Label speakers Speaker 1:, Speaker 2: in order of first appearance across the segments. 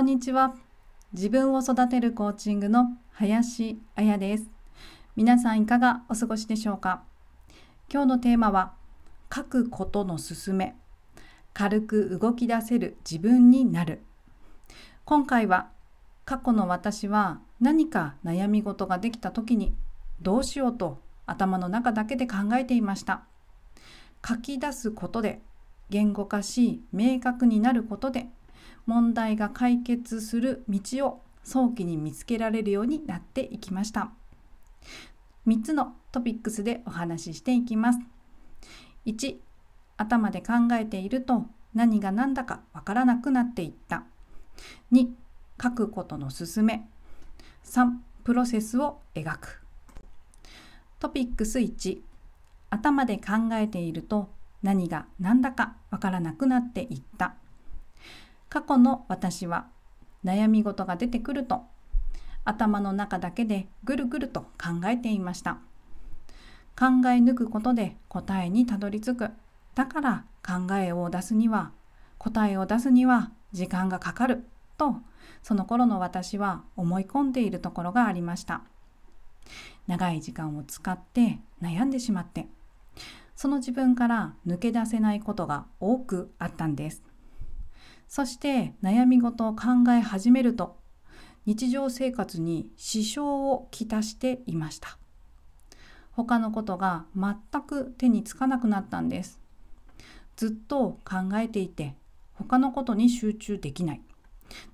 Speaker 1: こんにちは。自分を育てるコーチングの林彩です。皆さんいかがお過ごしでしょうか？今日のテーマは、書くことのすすめ。軽く動き出せる自分になる。今回は、過去の私は何か悩み事ができた時にどうしようと頭の中だけで考えていました。書き出すことで言語化し明確になることで問題が解決する道を早期に見つけられるようになっていきました。3つのトピックスでお話ししていきます。1頭で考えていると何が何だかわからなくなっていった。2書くことの進め。3プロセスを描く。トピックス1頭で考えていると何が何だかわからなくなっていった。過去の私は悩み事が出てくると頭の中だけでぐるぐると考えていました。考え抜くことで答えにたどり着く。だから考えを出すには答えを出すには時間がかかる。とその頃の私は思い込んでいるところがありました。長い時間を使って悩んでしまってその自分から抜け出せないことが多くあったんです。そして悩み事を考え始めると日常生活に支障をきたしていました。他のことが全く手につかなくなったんです。ずっと考えていて他のことに集中できない。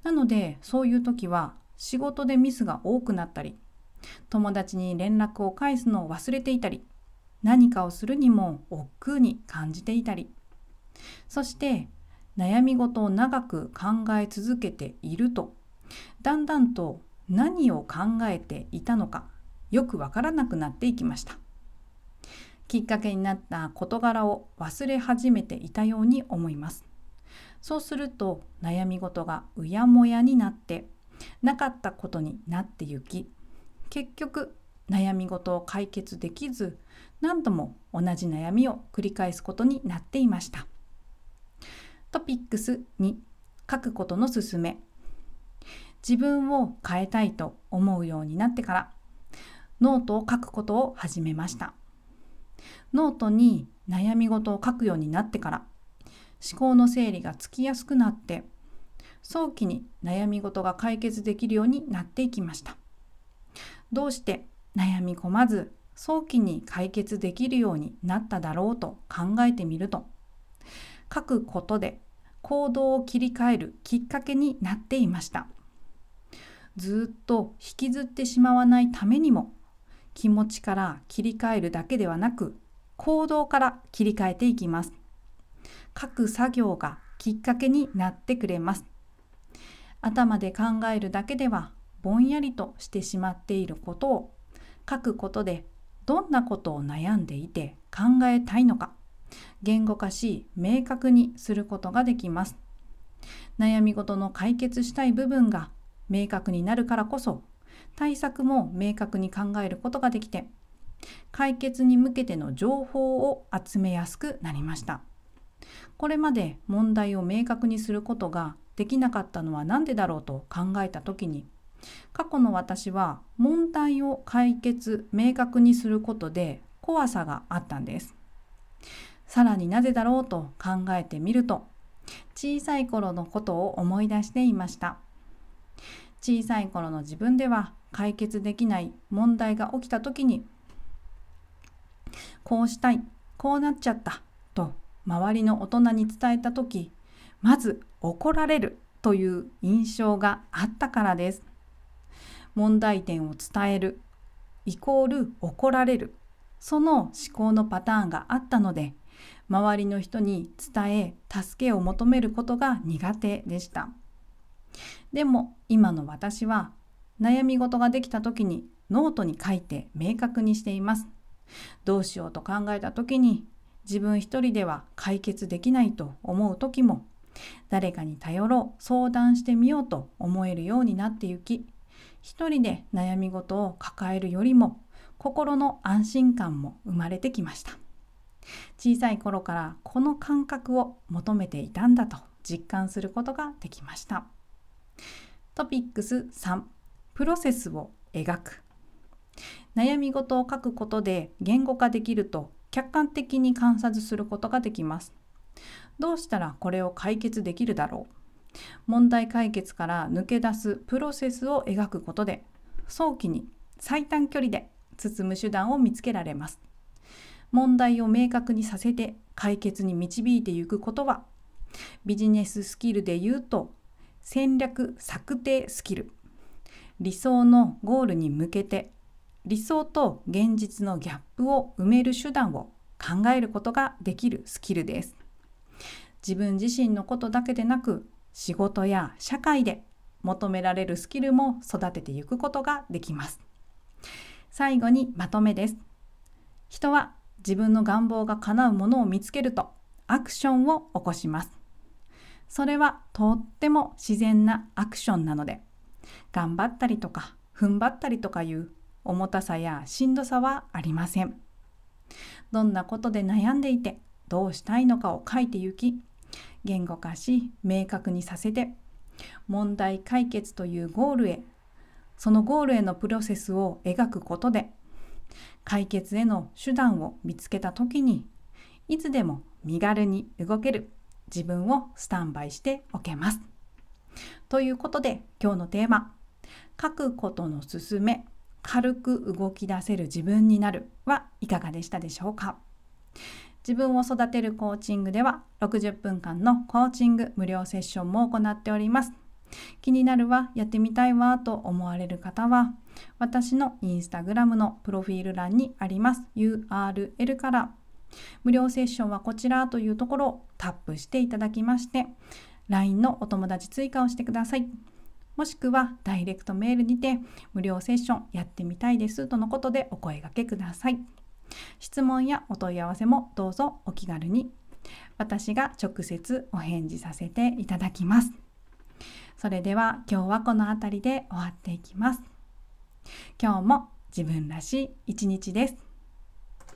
Speaker 1: なのでそういう時は仕事でミスが多くなったり友達に連絡を返すのを忘れていたり何かをするにも億劫に感じていたりそして悩み事を長く考え続けているとだんだんと何を考えていたのかよくわからなくなっていきましたきっかけになった事柄を忘れ始めていたように思いますそうすると悩み事がうやもやになってなかったことになってゆき結局悩み事を解決できず何度も同じ悩みを繰り返すことになっていました。トピックス2書くことのすすめ。自分を変えたいと思うようになってからノートを書くことを始めました。ノートに悩み事を書くようになってから思考の整理がつきやすくなって早期に悩み事が解決できるようになっていきました。どうして悩み込まず早期に解決できるようになっただろうと考えてみると書くことで行動を切り替えるきっかけになっていました。ずっと引きずってしまわないためにも気持ちから切り替えるだけではなく行動から切り替えていきます。書く作業がきっかけになってくれます。頭で考えるだけではぼんやりとしてしまっていることを書くことでどんなことを悩んでいて考えたいのか言語化し明確にすることができます。悩み事の解決したい部分が明確になるからこそ対策も明確に考えることができて解決に向けての情報を集めやすくなりました。これまで問題を明確にすることができなかったのは何でだろうと考えた時に過去の私は問題を解決明確にすることで怖さがあったんです。さらになぜだろうと考えてみると小さい頃のことを思い出していました。小さい頃の自分では解決できない問題が起きた時にこうしたいこうなっちゃったと周りの大人に伝えた時まず怒られるという印象があったからです。問題点を伝えるイコール怒られるその思考のパターンがあったので周りの人に伝え助けを求めることが苦手でした。でも今の私は悩み事ができた時にノートに書いて明確にしています。どうしようと考えた時に自分一人では解決できないと思う時も誰かに頼ろう相談してみようと思えるようになってゆき一人で悩み事を抱えるよりも心の安心感も生まれてきました。小さい頃からこの感覚を求めていたんだと実感することができました。トピックス3プロセスを描く。悩み事を書くことで言語化できると客観的に観察することができます。どうしたらこれを解決できるだろう。問題解決から抜け出すプロセスを描くことで早期に最短距離で進む手段を見つけられます。問題を明確にさせて解決に導いていくことはビジネススキルで言うと戦略策定スキル。理想のゴールに向けて理想と現実のギャップを埋める手段を考えることができるスキルです。自分自身のことだけでなく仕事や社会で求められるスキルも育てていくことができます。最後にまとめです。人は自分の願望が叶うものを見つけるとアクションを起こします。それはとっても自然なアクションなので頑張ったりとか踏ん張ったりとかいう重たさやしんどさはありません。どんなことで悩んでいてどうしたいのかを書いてゆき言語化し明確にさせて問題解決というゴールへそのゴールへのプロセスを描くことで解決への手段を見つけた時にいつでも身軽に動ける自分をスタンバイしておけます。ということで今日のテーマ「書くことのすすめ軽く動き出せる自分になる」はいかがでしたでしょうか自分を育てるコーチングでは60分間のコーチング無料セッションも行っております。気になるわ、やってみたいわと思われる方は私のインスタグラムのプロフィール欄にあります URL から無料セッションはこちらというところをタップしていただきまして LINE のお友達追加をしてください。もしくはダイレクトメールにて無料セッションやってみたいですとのことでお声がけください。質問やお問い合わせもどうぞお気軽に私が直接お返事させていただきます。それでは今日はこの辺りで終わっていきます。今日も自分らしい一日です。